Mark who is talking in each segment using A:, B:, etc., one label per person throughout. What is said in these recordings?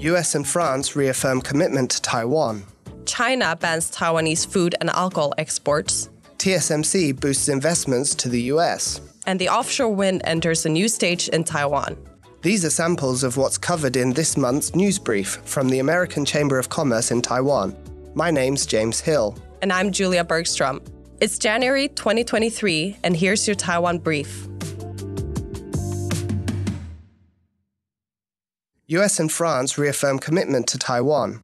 A: US and France reaffirm commitment to Taiwan.
B: China bans Taiwanese food and alcohol exports.
A: TSMC boosts investments to the US.
B: And the offshore wind enters a new stage in Taiwan.
A: These are samples of what's covered in this month's news brief from the American Chamber of Commerce in Taiwan. My name's James Hill.
B: And I'm Julia Bergstrom. It's January 2023, and here's your Taiwan brief.
A: US and France reaffirm commitment to Taiwan.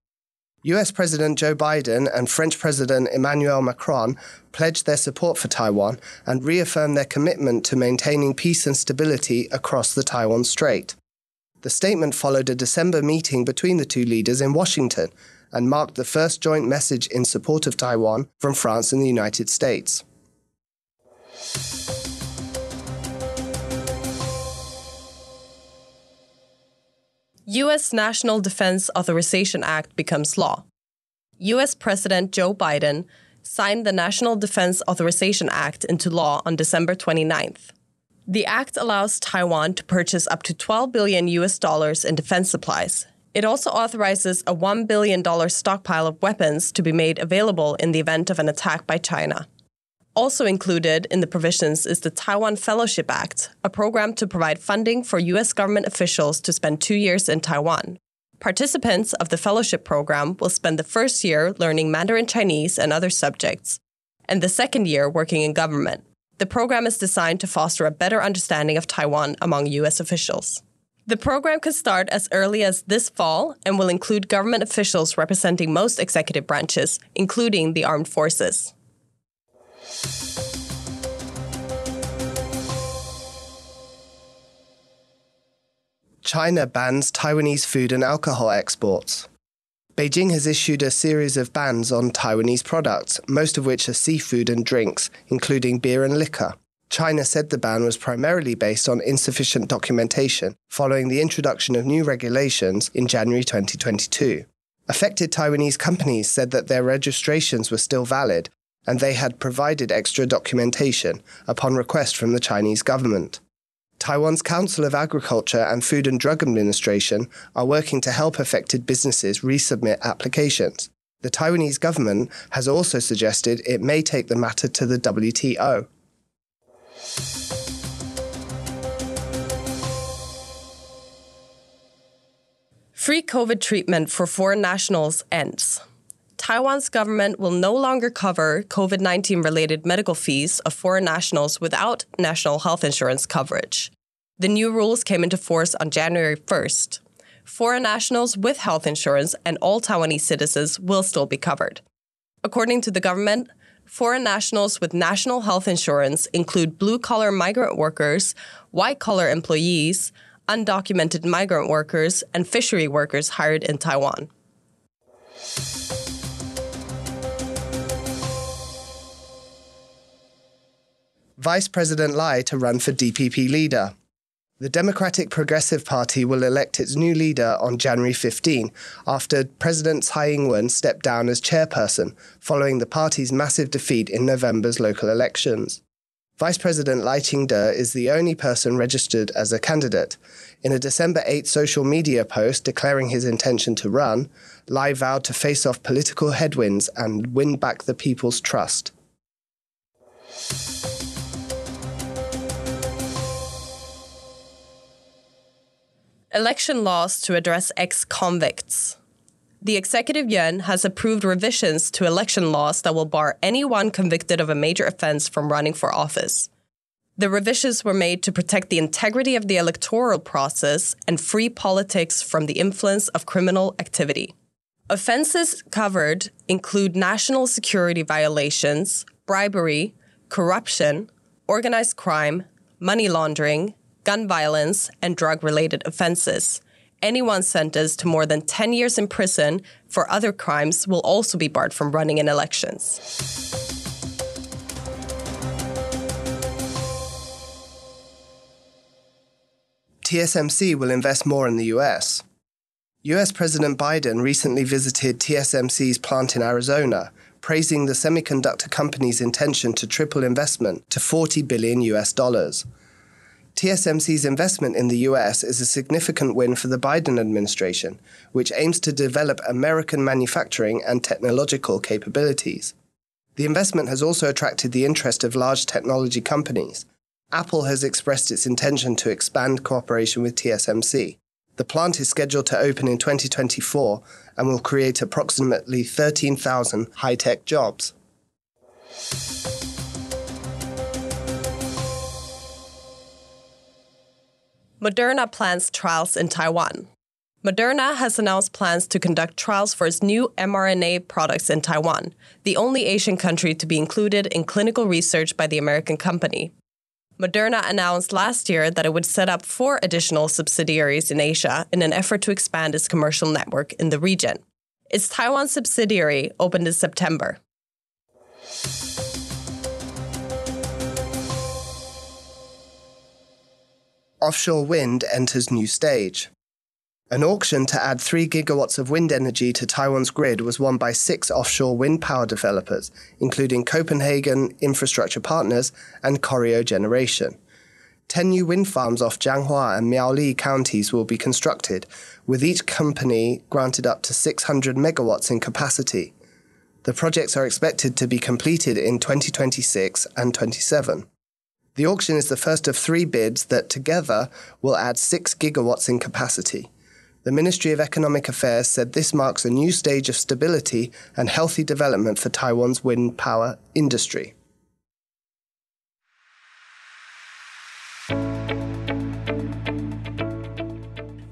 A: US President Joe Biden and French President Emmanuel Macron pledged their support for Taiwan and reaffirmed their commitment to maintaining peace and stability across the Taiwan Strait. The statement followed a December meeting between the two leaders in Washington and marked the first joint message in support of Taiwan from France and the United States.
B: U.S. National Defense Authorization Act becomes law. U.S. President Joe Biden signed the National Defense Authorization Act into law on December 29th. The act allows Taiwan to purchase up to 12 billion US dollars in defense supplies. It also authorizes a $1 billion stockpile of weapons to be made available in the event of an attack by China. Also included in the provisions is the Taiwan Fellowship Act, a program to provide funding for U.S. government officials to spend two years in Taiwan. Participants of the fellowship program will spend the first year learning Mandarin Chinese and other subjects, and the second year working in government. The program is designed to foster a better understanding of Taiwan among U.S. officials. The program could start as early as this fall and will include government officials representing most executive branches, including the armed forces.
A: China bans Taiwanese food and alcohol exports. Beijing has issued a series of bans on Taiwanese products, most of which are seafood and drinks, including beer and liquor. China said the ban was primarily based on insufficient documentation following the introduction of new regulations in January 2022. Affected Taiwanese companies said that their registrations were still valid and they had provided extra documentation upon request from the Chinese government. Taiwan's Council of Agriculture and Food and Drug Administration are working to help affected businesses resubmit applications. The Taiwanese government has also suggested it may take the matter to the WTO.
B: Free COVID treatment for foreign nationals ends. Taiwan's government will no longer cover COVID 19 related medical fees of foreign nationals without national health insurance coverage. The new rules came into force on January 1st. Foreign nationals with health insurance and all Taiwanese citizens will still be covered. According to the government, foreign nationals with national health insurance include blue collar migrant workers, white collar employees, undocumented migrant workers, and fishery workers hired in Taiwan.
A: Vice President Lai to run for DPP leader. The Democratic Progressive Party will elect its new leader on January 15 after President Tsai Ing wen stepped down as chairperson following the party's massive defeat in November's local elections. Vice President Lai Ching-te is the only person registered as a candidate. In a December 8 social media post declaring his intention to run, Lai vowed to face off political headwinds and win back the people's trust.
B: Election laws to address ex convicts. The Executive Yuan has approved revisions to election laws that will bar anyone convicted of a major offense from running for office. The revisions were made to protect the integrity of the electoral process and free politics from the influence of criminal activity. Offenses covered include national security violations, bribery, corruption, organized crime, money laundering, gun violence, and drug related offenses. Anyone sentenced to more than 10 years in prison for other crimes will also be barred from running in elections.
A: TSMC will invest more in the US. US President Biden recently visited TSMC's plant in Arizona, praising the semiconductor company's intention to triple investment to 40 billion US dollars. TSMC's investment in the US is a significant win for the Biden administration, which aims to develop American manufacturing and technological capabilities. The investment has also attracted the interest of large technology companies. Apple has expressed its intention to expand cooperation with TSMC. The plant is scheduled to open in 2024 and will create approximately 13,000 high tech jobs.
B: Moderna plans trials in Taiwan. Moderna has announced plans to conduct trials for its new mRNA products in Taiwan, the only Asian country to be included in clinical research by the American company. Moderna announced last year that it would set up four additional subsidiaries in Asia in an effort to expand its commercial network in the region. Its Taiwan subsidiary opened in September.
A: Offshore wind enters new stage. An auction to add 3 gigawatts of wind energy to Taiwan's grid was won by six offshore wind power developers, including Copenhagen Infrastructure Partners and Corio Generation. 10 new wind farms off Changhua and Miaoli counties will be constructed, with each company granted up to 600 megawatts in capacity. The projects are expected to be completed in 2026 and 27. The auction is the first of three bids that together will add 6 gigawatts in capacity. The Ministry of Economic Affairs said this marks a new stage of stability and healthy development for Taiwan's wind power industry.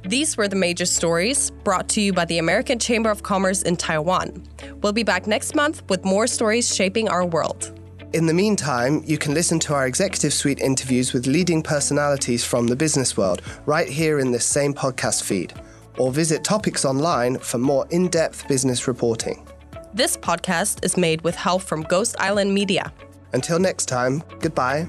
B: These were the major stories brought to you by the American Chamber of Commerce in Taiwan. We'll be back next month with more stories shaping our world.
A: In the meantime, you can listen to our Executive Suite interviews with leading personalities from the business world right here in this same podcast feed, or visit Topics Online for more in depth business reporting.
B: This podcast is made with help from Ghost Island Media.
A: Until next time, goodbye.